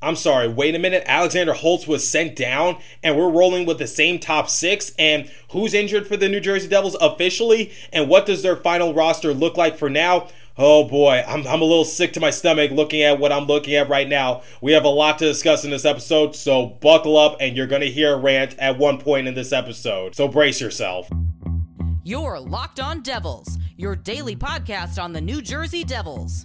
I'm sorry, wait a minute. Alexander Holtz was sent down, and we're rolling with the same top six. And who's injured for the New Jersey Devils officially? And what does their final roster look like for now? Oh boy, I'm, I'm a little sick to my stomach looking at what I'm looking at right now. We have a lot to discuss in this episode, so buckle up and you're going to hear a rant at one point in this episode. So brace yourself. You're Locked On Devils, your daily podcast on the New Jersey Devils,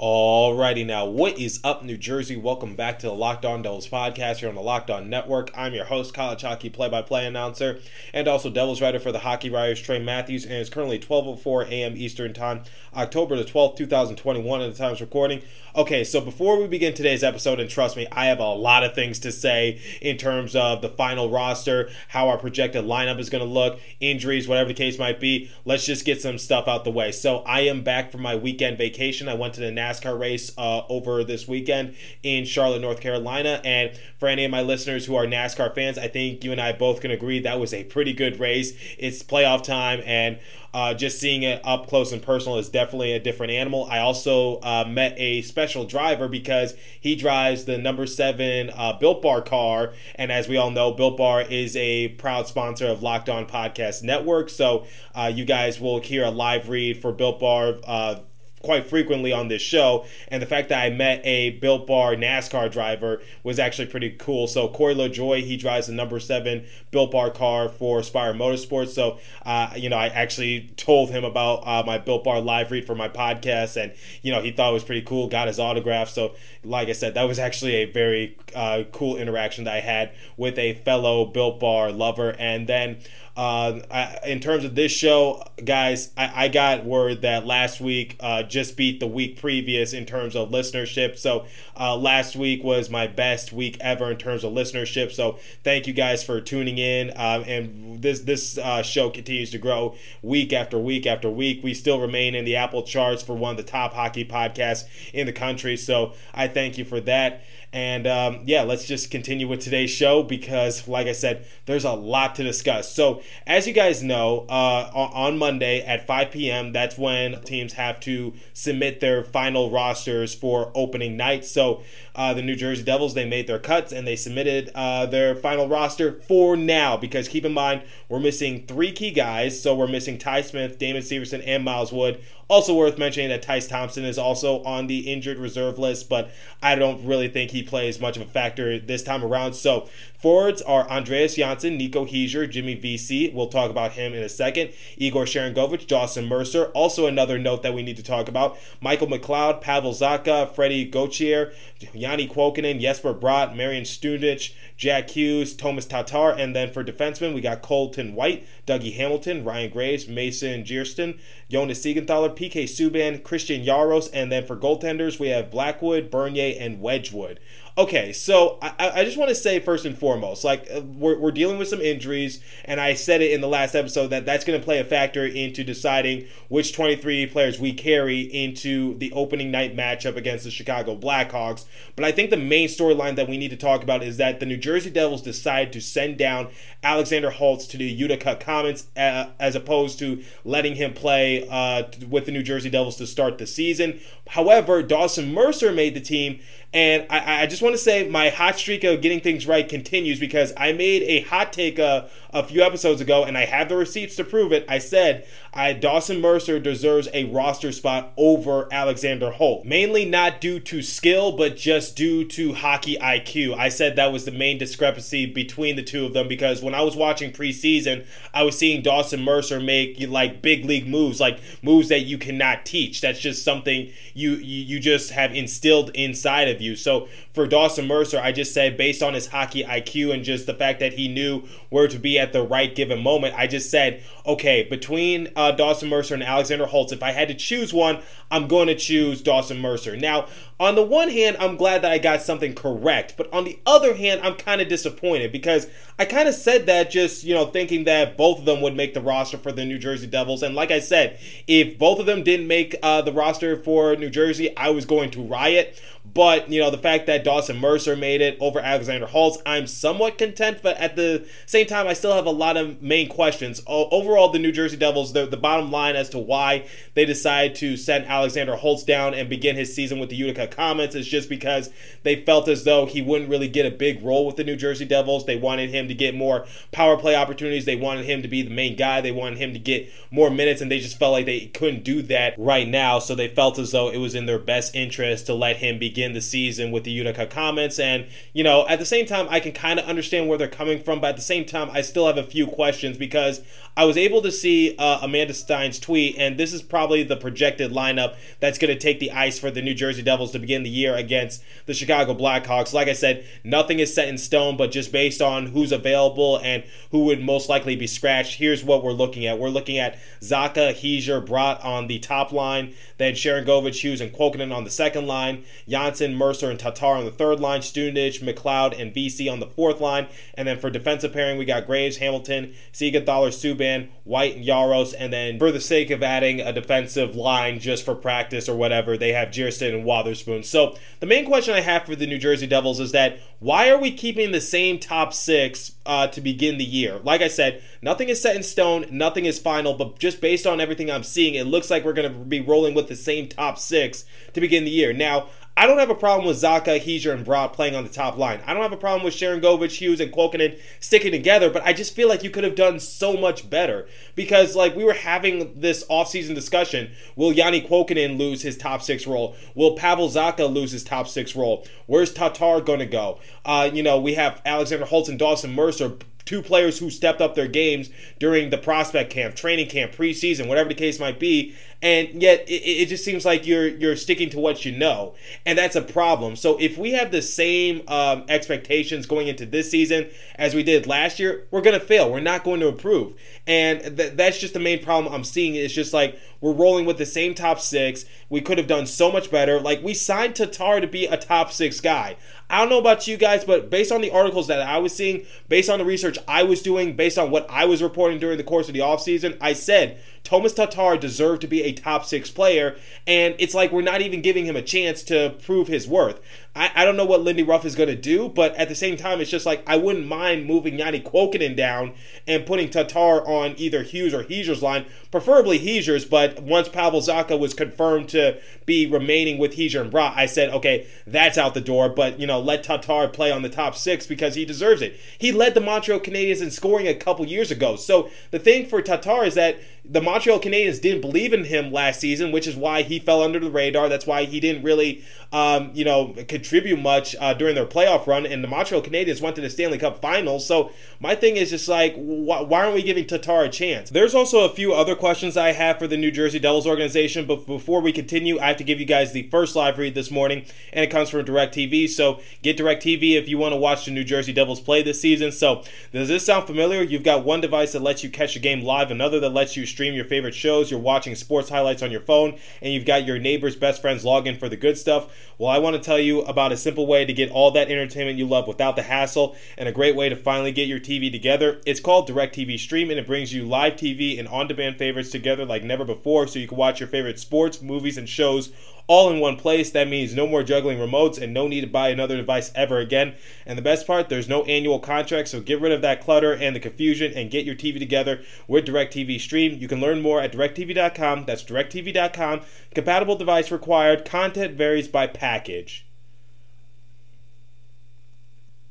Alrighty now, what is up, New Jersey? Welcome back to the Locked On Devils podcast here on the Locked On Network. I'm your host, college hockey play-by-play announcer, and also Devils writer for the Hockey Writers, Trey Matthews, and it's currently 12:04 a.m. Eastern Time, October the 12th, 2021, at the time's recording. Okay, so before we begin today's episode, and trust me, I have a lot of things to say in terms of the final roster, how our projected lineup is going to look, injuries, whatever the case might be. Let's just get some stuff out the way. So I am back from my weekend vacation. I went to the NASCAR race uh, over this weekend in Charlotte, North Carolina, and for any of my listeners who are NASCAR fans, I think you and I both can agree that was a pretty good race. It's playoff time, and uh, just seeing it up close and personal is definitely a different animal. I also uh, met a special driver because he drives the number seven uh, Built Bar car, and as we all know, Built Bar is a proud sponsor of Locked On Podcast Network. So uh, you guys will hear a live read for Built Bar uh, quite frequently on this show. And the fact that I met a Built Bar NASCAR driver was actually pretty cool. So Corey LaJoie, he drives the number seven Built Bar car for Spire Motorsports. So, uh, you know, I actually told him about uh, my Built Bar live read for my podcast, and you know, he thought it was pretty cool. Got his autograph. So, like I said, that was actually a very uh, cool interaction that I had with a fellow Built Bar lover. And then. Uh, I, in terms of this show, guys, I, I got word that last week uh, just beat the week previous in terms of listenership. So uh, last week was my best week ever in terms of listenership. So thank you guys for tuning in. Uh, and this this uh, show continues to grow week after week after week. We still remain in the Apple charts for one of the top hockey podcasts in the country. So I thank you for that. And um, yeah, let's just continue with today's show because, like I said, there's a lot to discuss. So, as you guys know, uh, on Monday at 5 p.m., that's when teams have to submit their final rosters for opening night. So, uh, the New Jersey Devils, they made their cuts and they submitted uh, their final roster for now because keep in mind, we're missing three key guys. So, we're missing Ty Smith, Damon Severson, and Miles Wood. Also worth mentioning that Tyce Thompson is also on the injured reserve list, but I don't really think he plays much of a factor this time around. So forwards are Andreas Johnsson, Nico Hischier, Jimmy Vesey. We'll talk about him in a second. Igor Sharangovich, Dawson Mercer. Also another note that we need to talk about. Michael McLeod, Pavel Zacha, Freddie Gauthier, Janne Kuokkanen, Jesper Bratt, Marian Studenic, Jack Hughes, Thomas Tatar, and then for defensemen, we got Colton White, Dougie Hamilton, Ryan Graves, Mason Geertsen, Jonas Siegenthaler, PK Subban, Christian Jaros, and then for goaltenders, we have Blackwood, Bernier, and Wedgewood. Okay, so I, I just want to say first and foremost, like uh, we're, we're dealing with some injuries, and I said it in the last episode that that's going to play a factor into deciding which 23 players we carry into the opening night matchup against the Chicago Blackhawks. But I think the main storyline that we need to talk about is that the New Jersey Devils decide to send down Alexander Holtz to the Utica Comets uh, as opposed to letting him play uh, with the New Jersey Devils to start the season. However, Dawson Mercer made the team, and I, I just want to say my hot streak of getting things right continues because I made a hot take uh, a few episodes ago, and I have the receipts to prove it. I said I, Dawson Mercer deserves a roster spot over Alexander Holt, mainly not due to skill, but just due to hockey IQ. I said that was the main discrepancy between the two of them because when I was watching preseason, I was seeing Dawson Mercer make like big league moves, like moves that you cannot teach. That's just something you you, you just have instilled inside of you. So for Dawson Mercer, I just said based on his hockey IQ and just the fact that he knew where to be at the right given moment. I just said, okay, between uh, Dawson Mercer and Alexander Holtz, if I had to choose one, I'm going to choose Dawson Mercer. Now, on the one hand, I'm glad that I got something correct, but on the other hand, I'm kind of disappointed because I kind of said that just, you know, thinking that both of them would make the roster for the New Jersey Devils. And like I said, if both of them didn't make uh, the roster for New Jersey, I was going to riot. But, you know, the fact that Dawson Mercer made it over Alexander Holtz, I'm somewhat content, but at the same time, I still have a lot of main questions. overall, the New Jersey Devils, the, the bottom line as to why they decided to send Alexander Holtz down and begin his season with the Utica Comets is just because they felt as though he wouldn't really get a big role with the New Jersey Devils. They wanted him to get more power play opportunities. They wanted him to be the main guy. They wanted him to get more minutes, and they just felt like they couldn't do that right now. So they felt as though it was in their best interest to let him begin begin the season with the Utica Comets. And, you know, at the same time, I can kind of understand where they're coming from, but at the same time, I still have a few questions because I was able to see uh, Amanda Stein's tweet, and this is probably the projected lineup that's going to take the ice for the New Jersey Devils to begin the year against the Chicago Blackhawks. Like I said, nothing is set in stone, but just based on who's available and who would most likely be scratched, here's what we're looking at. We're looking at Zacha, Hischier, Bratt on the top line, then Sharangovich, Hughes, and Kuokkanen on the second line, Johnsson, Mercer, and Tatar on the third line, Studenic, McLeod, and Vesey on the fourth line, and then for defensive pairing, we got Graves, Hamilton, Siegenthaler, Subban, White, and Jaros. and then for the sake of adding a defensive line just for practice or whatever, they have Geertsen and Wotherspoon. So the main question I have for the New Jersey Devils is that why are we keeping the same top six uh, to begin the year? Like I said, nothing is set in stone, nothing is final, but just based on everything I'm seeing, it looks like we're going to be rolling with the same top six to begin the year. Now, I don't have a problem with Zacha, Hischier, and Bratt playing on the top line. I don't have a problem with Sharangovich, Hughes, and Kuokkanen sticking together, but I just feel like you could have done so much better. Because, like, we were having this offseason discussion. Will Janne Kuokkanen lose his top six role? Will Pavel Zacha lose his top six role? Where's Tatar going to go? Uh, you know, we have Alexander Holtz and Dawson Mercer two players who stepped up their games during the prospect camp, training camp, preseason, whatever the case might be, and yet it, it, just seems like you're you're sticking to what you know, and that's a problem. So if we have the same um, expectations going into this season as we did last year, we're gonna fail. We're not going to improve, and th- that's just the main problem I'm seeing. It's just like we're rolling with the same top six. We could have done so much better. Like we signed Tatar to be a top six guy. I don't know about you guys, but based on the articles that I was seeing, based on the research I was doing, based on what I was reporting during the course of the offseason, I said Thomas Tatar deserved to be a top six player, and it's like we're not even giving him a chance to prove his worth. I, I don't know what Lindy Ruff is going to do, but at the same time, it's just like I wouldn't mind moving Janne Kuokkanen down and putting Tatar on either Hughes or Hischier's line, preferably Hischier's, but once Pavel Zaka was confirmed to be remaining with Hischier and Bratt, I said, okay, that's out the door, but, you know, let Tatar play on the top six because he deserves it. He led the Montreal Canadiens in scoring a couple years ago. So the thing for Tatar is that the Montreal Canadiens didn't believe in him last season, which is why he fell under the radar. That's why he didn't really, um, you know, contribute much uh, during their playoff run. And the Montreal Canadiens went to the Stanley Cup Finals. So my thing is just like, wh- why aren't we giving Tatar a chance? There's also a few other questions I have for the New Jersey Devils organization, but before we continue, I have to give you guys the first live read this morning, and it comes from DirecTV. So get DirecTV if you want to watch the New Jersey Devils play this season. So does this sound familiar? You've got one device that lets you catch a game live, another that lets you stream your favorite shows, you're watching sports highlights on your phone, and you've got your neighbor's best friend's login for the good stuff. Well, I want to tell you about a simple way to get all that entertainment you love without the hassle and a great way to finally get your TV together. It's called DirecTV Stream, and it brings you live TV and on demand favorites together like never before so you can watch your favorite sports, movies, and shows all in one place. That means no more juggling remotes and no need to buy another device ever again. And the best part, there's no annual contract, so get rid of that clutter and the confusion and get your TV together with DirecTV Stream. You can learn more at directtv.com. That's directtv.com. Compatible device required. Content varies by package.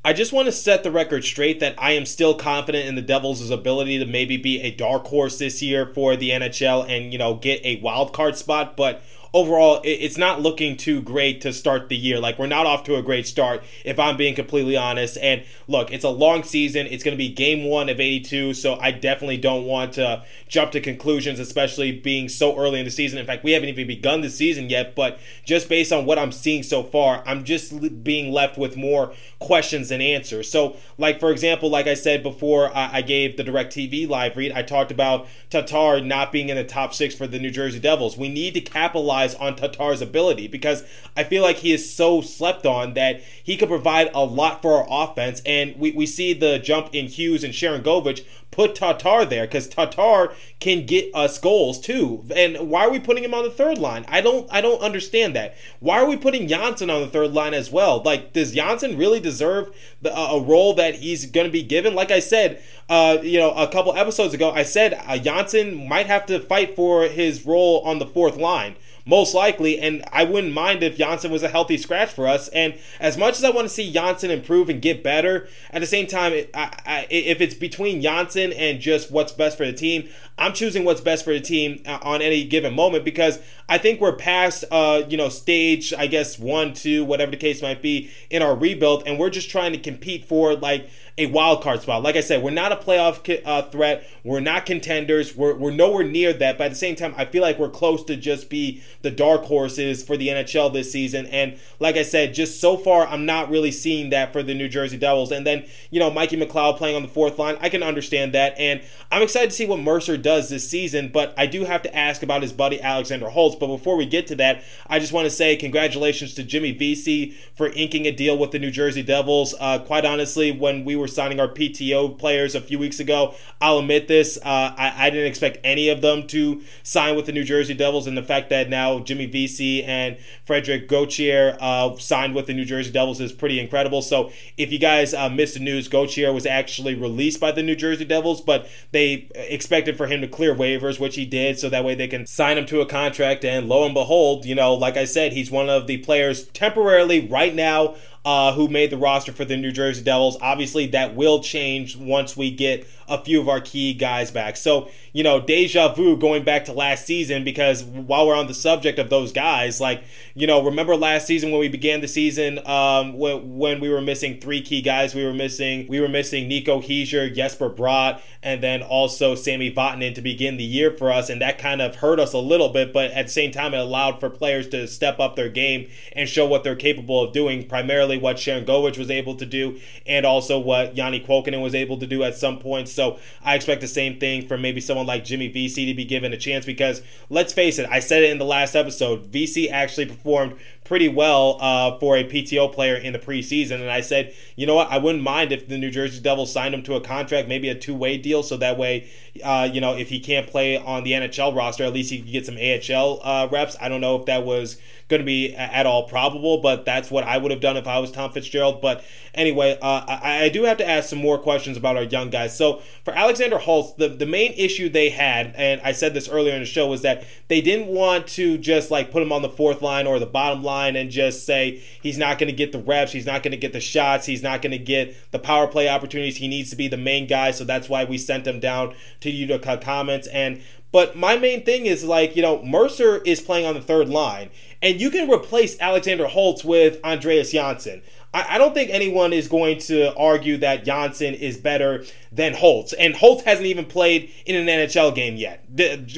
I just want to set the record straight that I am still confident in the Devils' ability to maybe be a dark horse this year for the NHL and, you know, get a wild card spot. But overall, it's not looking too great to start the year. Like, we're not off to a great start, if I'm being completely honest. And look, it's a long season. It's going to be game one of 82, so I definitely don't want to jump to conclusions, especially being so early in the season. In fact, we haven't even begun the season yet, but just based on what I'm seeing so far, I'm just being left with more questions than answers. So, like, for example, like I said before, I, gave the direct TV live read, I talked about Tatar not being in the top six for the New Jersey Devils. We need to capitalize on Tatar's ability because I feel like he is so slept on that he could provide a lot for our offense. And we, we see the jump in Hughes and Sharangovich put Tatar there because Tatar can get us goals too. And why are we putting him on the third line? I don't I don't understand that. Why are we putting Johnsson on the third line as well? Like, does Johnsson really deserve the, uh, a role that he's going to be given? Like I said, uh, you know, a couple episodes ago, I said uh, Johnsson might have to fight for his role on the fourth line most likely. And I wouldn't mind if Johnsson was a healthy scratch for us. And as much as I want to see Johnsson improve and get better, at the same time, I, I, if it's between Johnsson and just what's best for the team, I'm choosing what's best for the team uh, on any given moment because I think we're past, uh, you know, stage, I guess, one, two, whatever the case might be in our rebuild. And we're just trying to compete for, like, a wild card spot. Like I said, we're not a playoff uh, threat. We're not contenders. We're, we're nowhere near that. But at the same time, I feel like we're close to just be the dark horses for the NHL this season. And like I said, just so far, I'm not really seeing that for the New Jersey Devils. And then, you know, Mikey McLeod playing on the fourth line, I can understand that. And I'm excited to see what Mercer does this season. But I do have to ask about his buddy Alexander Holtz. But before we get to that, I just want to say congratulations to Jimmy Vesey for inking a deal with the New Jersey Devils. Uh, quite honestly, when we were were signing our PTO players a few weeks ago. I'll admit this. Uh, I, I, didn't expect any of them to sign with the New Jersey Devils, and the fact that now Jimmy Vesey and Frederick Gauthier uh, signed with the New Jersey Devils is pretty incredible. So if you guys uh, missed the news, Gauthier was actually released by the New Jersey Devils, but they expected for him to clear waivers, which he did, so that way they can sign him to a contract. And lo and behold, you know, like I said, he's one of the players temporarily right now uh, who made the roster for the New Jersey Devils. Obviously, that will change once we get a few of our key guys back. So, you know, deja vu going back to last season because while we're on the subject of those guys, like, you know, remember last season when we began the season um, when, when we were missing three key guys? We were missing we were missing Nico Hischier, Jesper Bratt, and then also Sami Vatanen to begin the year for us, and that kind of hurt us a little bit, but at the same time, it allowed for players to step up their game and show what they're capable of doing, primarily what Sharangovich was able to do, and also what Janne Kuokkanen was able to do at some point. So I expect the same thing from maybe someone like Jimmy Vesey to be given a chance because let's face it, I said it in the last episode, Vesey actually performed pretty well uh, for a PTO player in the preseason. And I said, you know what, I wouldn't mind if the New Jersey Devils signed him to a contract, maybe a two way deal, so that way, uh, you know, if he can't play on the NHL roster, at least he could get some AHL uh, reps. I don't know if that was going to be at all probable, but that's what I would have done if I was Tom Fitzgerald. But anyway, uh, I, I, do have to ask some more questions about our young guys. So for Alexander Holtz, the, the main issue they had, and I said this earlier in the show, was that they didn't want to just like put him on the fourth line or the bottom line and just say he's not going to get the reps, he's not going to get the shots, he's not going to get the power play opportunities. He needs to be the main guy, so that's why we sent him down to Utica Comets. And but my main thing is like, you know, Mercer is playing on the third line, and you can replace Alexander Holtz with Andreas Johnsson. I, I don't think anyone is going to argue that Johnsson is better than Holtz, and Holtz hasn't even played in an NHL game yet.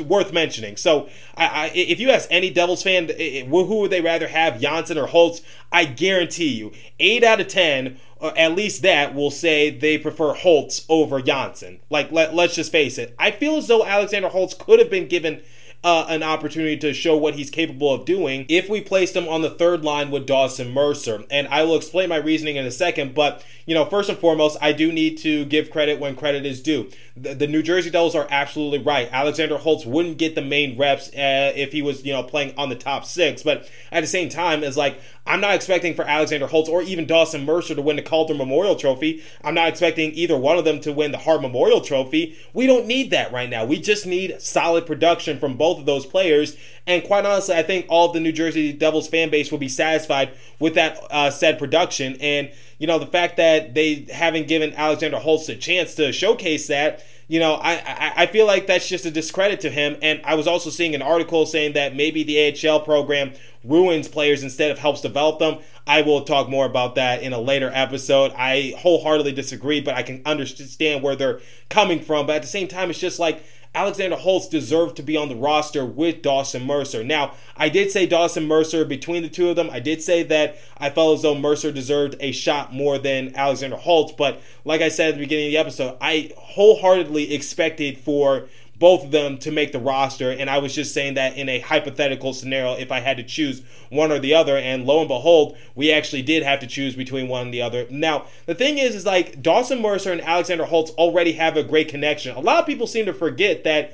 Worth mentioning. So, I, I, if you ask any Devils fan, who would they rather have, Johnsson or Holtz? I guarantee you, eight out of ten uh, at least that will say they prefer Holtz over Johnsson. Like, let, let's just face it. I feel as though Alexander Holtz could have been given uh, an opportunity to show what he's capable of doing if we placed him on the third line with Dawson Mercer. And I will explain my reasoning in a second, but you know, first and foremost, I do need to give credit when credit is due. The, the New Jersey Devils are absolutely right. Alexander Holtz wouldn't get the main reps uh, if he was, you know, playing on the top six. But at the same time, it's like I'm not expecting for Alexander Holtz or even Dawson Mercer to win the Calder Memorial Trophy. I'm not expecting either one of them to win the Hart Memorial Trophy. We don't need that right now. We just need solid production from both of those players. And quite honestly, I think all of the New Jersey Devils fan base will be satisfied with that uh, said production. And you know, the fact that they haven't given Alexander Holtz a chance to showcase that you know, I, I, I feel like that's just a discredit to him. And I was also seeing an article saying that maybe the AHL program ruins players instead of helps develop them. I will talk more about that in a later episode. I wholeheartedly disagree, but I can understand where they're coming from. But at the same time, it's just like Alexander Holtz deserved to be on the roster with Dawson Mercer. Now, I did say Dawson Mercer between the two of them. I did say that I felt as though Mercer deserved a shot more than Alexander Holtz. But like I said at the beginning of the episode, I wholeheartedly expected for both of them to make the roster. And I was just saying that in a hypothetical scenario, if I had to choose one or the other. And lo and behold, we actually did have to choose between one and the other. Now, the thing is, is like Dawson Mercer and Alexander Holtz already have a great connection. A lot of people seem to forget that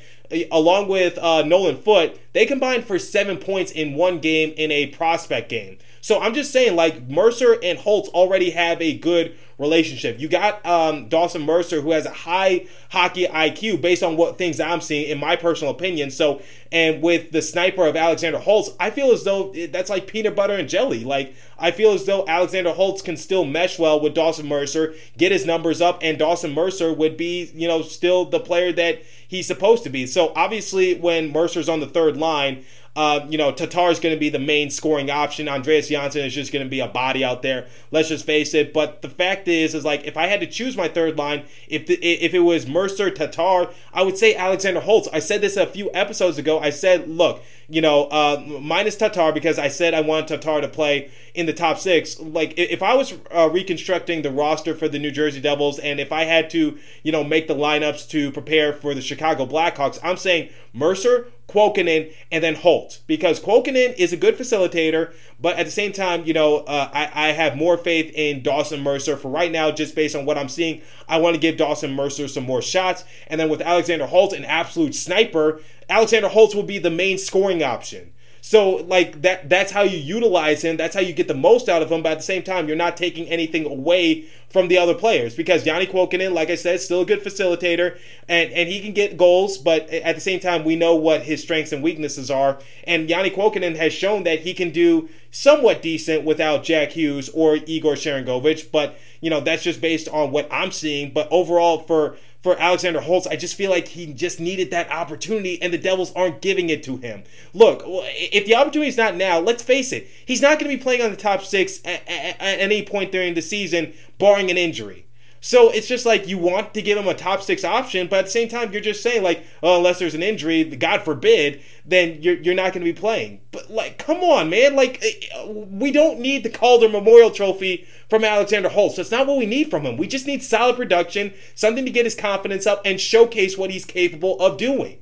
along with uh, Nolan Foote, they combined for seven points in one game in a prospect game. So I'm just saying, like Mercer and Holtz already have a good relationship. You got um, Dawson Mercer, who has a high hockey IQ based on what things I'm seeing, in my personal opinion. So, and with the sniper of Alexander Holtz, I feel as though that's like peanut butter and jelly. Like I feel as though Alexander Holtz can still mesh well with Dawson Mercer, get his numbers up, and Dawson Mercer would be, you know, still the player that he's supposed to be. So obviously, when Mercer's on the third line, uh, you know, Tatar is going to be the main scoring option. Andreas Johnsson is just going to be a body out there. Let's just face it. But the fact is, is like if I had to choose my third line, if the, if it was Mercer, Tatar, I would say Alexander Holtz. I said this a few episodes ago. I said, look, you know, uh, minus Tatar because I said I wanted Tatar to play in the top six. Like if I was uh, reconstructing the roster for the New Jersey Devils, and if I had to, you know, make the lineups to prepare for the Chicago Blackhawks, I'm saying Mercer, Kuokkanen, and then Holt. Because Kuokkanen is a good facilitator, but at the same time, you know, uh, I, I have more faith in Dawson Mercer. For right now, just based on what I'm seeing, I want to give Dawson Mercer some more shots. And then with Alexander Holt, an absolute sniper, Alexander Holt will be the main scoring option. So like that that's how you utilize him. That's how you get the most out of him. But at the same time, you're not taking anything away from the other players because Janne Kuokkanen, like I said, still a good facilitator and and he can get goals. But at the same time, we know what his strengths and weaknesses are. And Janne Kuokkanen has shown that he can do somewhat decent without Jack Hughes or Igor Sharangovich. But you know that's just based on what I'm seeing. But overall, for for Alexander Holtz. I just feel like he just needed that opportunity, and the Devils aren't giving it to him. Look, if the opportunity is not now, let's face it, he's not going to be playing on the top six at, at, at any point during the season, barring an injury. So it's just like you want to give him a top six option, but at the same time, you're just saying like, oh, unless there's an injury, God forbid, then you're you're not going to be playing. But like, come on, man! Like, eh, we don't need the Calder Memorial Trophy from Alexander Holtz. That's not what we need from him. We just need solid production, something to get his confidence up, and showcase what he's capable of doing.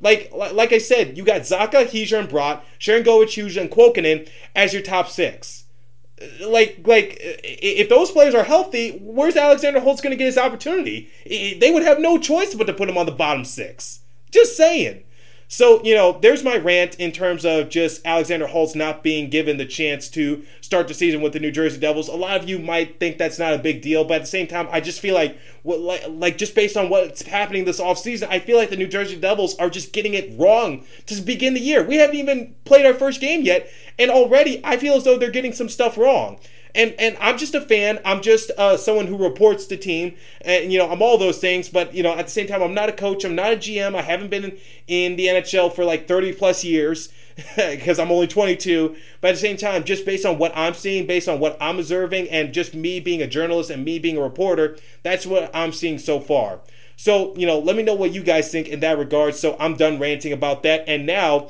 Like, like I said, you got Zacha, Hischier, and Bratt, Sharangovich, Hughes, and Kuokkanen as your top six like like if those players are healthy, where's Alexander Holtz going to get his opportunity? They would have no choice but to put him on the bottom six. Just saying. So, you know, there's my rant in terms of just Alexander Holtz not being given the chance to start the season with the New Jersey Devils. A lot of you might think that's not a big deal, but at the same time, I just feel like, like, like just based on what's happening this offseason, I feel like the New Jersey Devils are just getting it wrong to begin the year. We haven't even played our first game yet, and already I feel as though they're getting some stuff wrong and and I'm just a fan. I'm just uh, someone who reports the team, and you know I'm all those things. But you know at the same time, I'm not a coach. I'm not a GM. I haven't been in, in the NHL for like 30 plus years because I'm only 22. But at the same time, just based on what I'm seeing, based on what I'm observing, and just me being a journalist and me being a reporter, that's what I'm seeing so far. So, you know, let me know what you guys think in that regard. So I'm done ranting about that. And now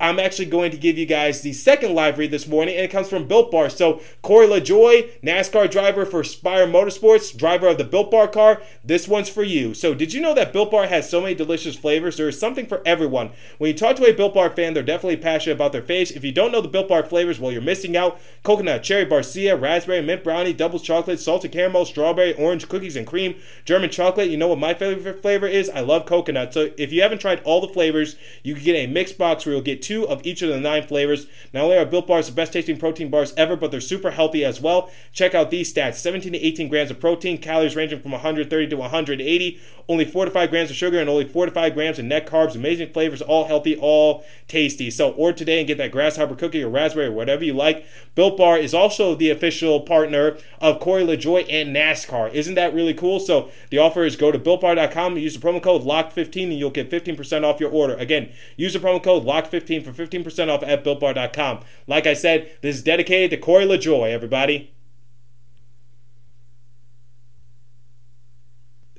I'm actually going to give you guys the second live read this morning, and it comes from Built Bar. So Corey LaJoie, NASCAR driver for Spire Motorsports, driver of the Built Bar car, this one's for you. So did you know that Built Bar has so many delicious flavors? There is something for everyone. When you talk to a Built Bar fan, they're definitely passionate about their face. If you don't know the Built Bar flavors, well, you're missing out. Coconut, cherry barcia, raspberry, mint brownie, double chocolate, salted caramel, strawberry, orange, cookies and cream, German chocolate. You know what my favorite flavor is? I love coconut. So if you haven't tried all the flavors, you can get a mixed box where you'll get two of each of the nine flavors. Not only are Built Bars the best tasting protein bars ever, but they're super healthy as well. Check out these stats 17 to 18 grams of protein, calories ranging from 130 to 180, only 4 to 5 grams of sugar, and only 4 to 5 grams of net carbs. Amazing flavors, all healthy, all tasty. So order today and get that grasshopper cookie or raspberry or whatever you like. Built Bar is also the official partner of Corey LaJoie and NASCAR. Isn't that really cool? So the offer is go to Built Bar BuiltBar.com, use the promo code LOCK15 and you'll get 15% off your order. Again, use the promo code LOCK15 for 15% off at BuiltBar.com. Like I said, this is dedicated to Corey LaJoie, everybody.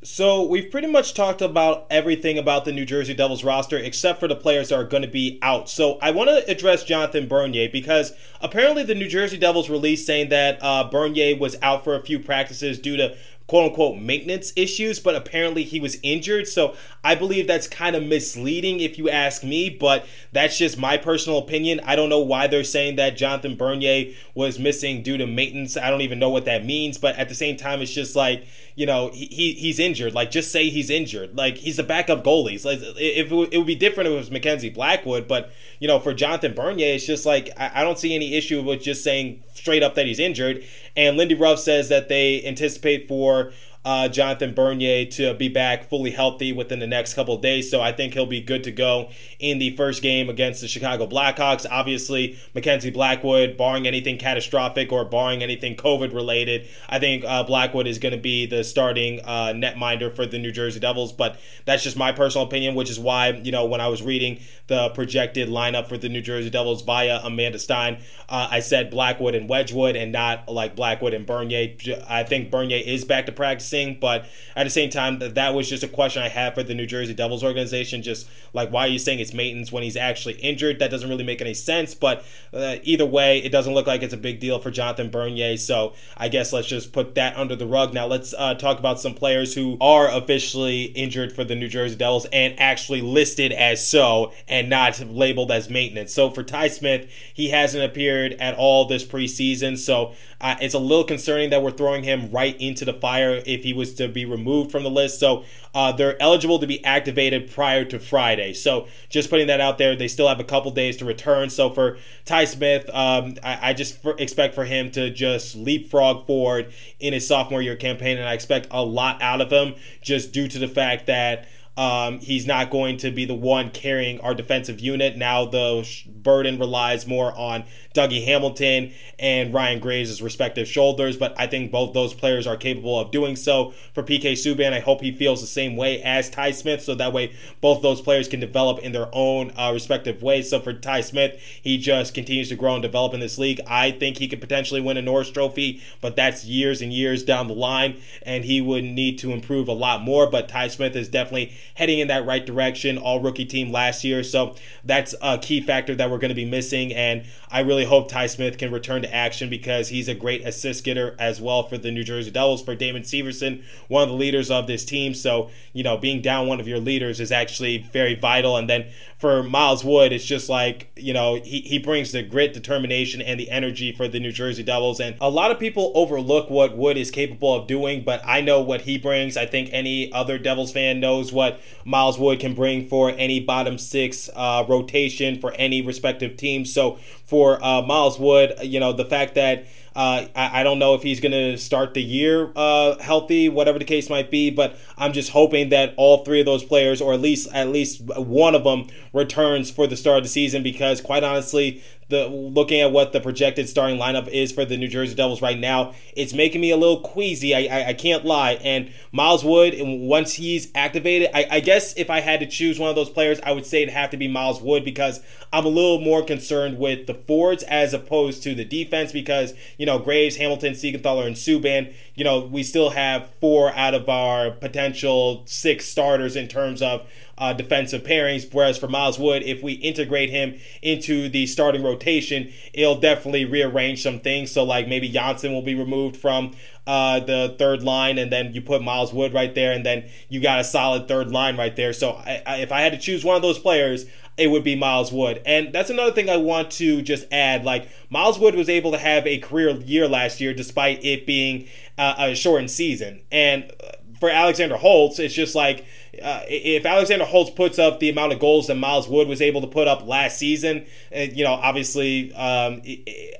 So we've pretty much talked about everything about the New Jersey Devils roster except for the players that are going to be out. So I want to address Jonathan Bernier because apparently the New Jersey Devils released saying that uh, Bernier was out for a few practices due to quote unquote maintenance issues, but apparently he was injured. So I believe that's kind of misleading if you ask me, but that's just my personal opinion. I don't know why they're saying that Jonathan Bernier was missing due to maintenance. I don't even know what that means, but at the same time, it's just like, you know, he, he's injured. Like, just say he's injured. Like, he's a backup goalie. Like, if it, would, it would be different if it was Mackenzie Blackwood, but, you know, for Jonathan Bernier, it's just like, I, I don't see any issue with just saying straight up that he's injured. And Lindy Ruff says that they anticipate for uh, Jonathan Bernier to be back fully healthy within the next couple days. So I think he'll be good to go in the first game against the Chicago Blackhawks. Obviously, Mackenzie Blackwood, barring anything catastrophic or barring anything COVID related, I think uh, Blackwood is going to be the starting uh, netminder for the New Jersey Devils. But that's just my personal opinion, which is why, you know, when I was reading the projected lineup for the New Jersey Devils via Amanda Stein, uh, I said Blackwood and Wedgewood and not like Blackwood and Bernier. I think Bernier is back to practice but at the same time, that was just a question I had for the New Jersey Devils organization. Just like, why are you saying it's maintenance when he's actually injured? That doesn't really make any sense. But uh, either way, it doesn't look like it's a big deal for Jonathan Bernier. So I guess let's just put that under the rug. Now let's uh, talk about some players who are officially injured for the New Jersey Devils and actually listed as so and not labeled as maintenance. So for Ty Smith, he hasn't appeared at all this preseason. So uh, it's a little concerning that we're throwing him right into the fire if he was to be removed from the list. So uh, they're eligible to be activated prior to Friday. So just putting that out there, they still have a couple days to return. So for Ty Smith, um, I, I, just for, expect for him to just leapfrog forward in his sophomore year campaign, and I expect a lot out of him just due to the fact that. Um, he's not going to be the one carrying our defensive unit. Now the burden relies more on Dougie Hamilton and Ryan Graves' respective shoulders, but I think both those players are capable of doing so. For PK Subban, I hope he feels the same way as Ty Smith, so that way both those players can develop in their own uh, respective ways. So for Ty Smith, he just continues to grow and develop in this league. I think he could potentially win a Norris Trophy, but that's years and years down the line, and he would need to improve a lot more. But Ty Smith is definitely heading in that right direction. All rookie team last year, so that's a key factor that we're going to be missing, and I really hope Ty Smith can return to action because he's a great assist getter as well for the New Jersey Devils. For Damon Severson, one of the leaders of this team. So, you know, being down one of your leaders is actually very vital. And then for Miles Wood, it's just like, you know, he, he brings the grit, determination, and the energy for the New Jersey Devils. And a lot of people overlook what Wood is capable of doing, but I know what he brings. I think any other Devils fan knows what Miles Wood can bring for any bottom six uh, rotation for any respective team. So for uh, Miles Wood, you know, the fact that uh, I, I, don't know if he's going to start the year uh, healthy, whatever the case might be, but I'm just hoping that all three of those players, or at least at least one of them, returns for the start of the season. Because quite honestly, the looking at what the projected starting lineup is for the New Jersey Devils right now, it's making me a little queasy. I, I, I can't lie. And Miles Wood, and once he's activated, I, I guess if I had to choose one of those players, I would say it'd have to be Miles Wood because I'm a little more concerned with the forwards as opposed to the defense because, you know, Graves, Hamilton, Siegenthaler, and Subban, you know, we still have four out of our potential six starters in terms of uh, defensive pairings. Whereas for Miles Wood, if we integrate him into the starting rotation, it'll definitely rearrange some things. So, like maybe Johnsson will be removed from uh, the third line, and then you put Miles Wood right there, and then you got a solid third line right there. So, I, I, if I had to choose one of those players, it would be Miles Wood. And that's another thing I want to just add. Like, Miles Wood was able to have a career year last year despite it being uh, a shortened season. And for Alexander Holtz, it's just like uh, if Alexander Holtz puts up the amount of goals that Miles Wood was able to put up last season, uh, you know, obviously um,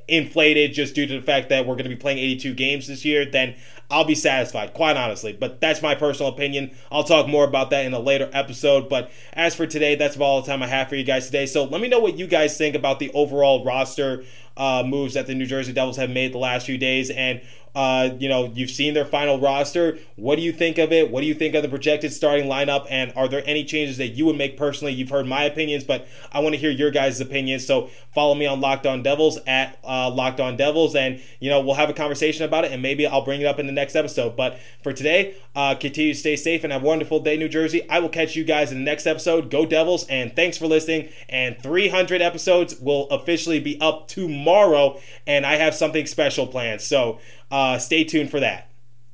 inflated just due to the fact that we're going to be playing 82 games this year, then I'll be satisfied, quite honestly. But that's my personal opinion. I'll talk more about that in a later episode. But as for today, that's about all the time I have for you guys today. So let me know what you guys think about the overall roster uh, moves that the New Jersey Devils have made the last few days. And uh, you know, you've seen their final roster. What do you think of it? What do you think of the projected starting lineup? And are there any changes that you would make personally? You've heard my opinions, but I want to hear your guys' opinions. So follow me on Locked On Devils at uh, Locked On Devils, and you know we'll have a conversation about it, and maybe I'll bring it up in the next episode. But for today, uh, continue to stay safe and have a wonderful day, New Jersey. I will catch you guys in the next episode. Go Devils, and thanks for listening. And 300 episodes will officially be up tomorrow, and I have something special planned. So uh, stay tuned for that.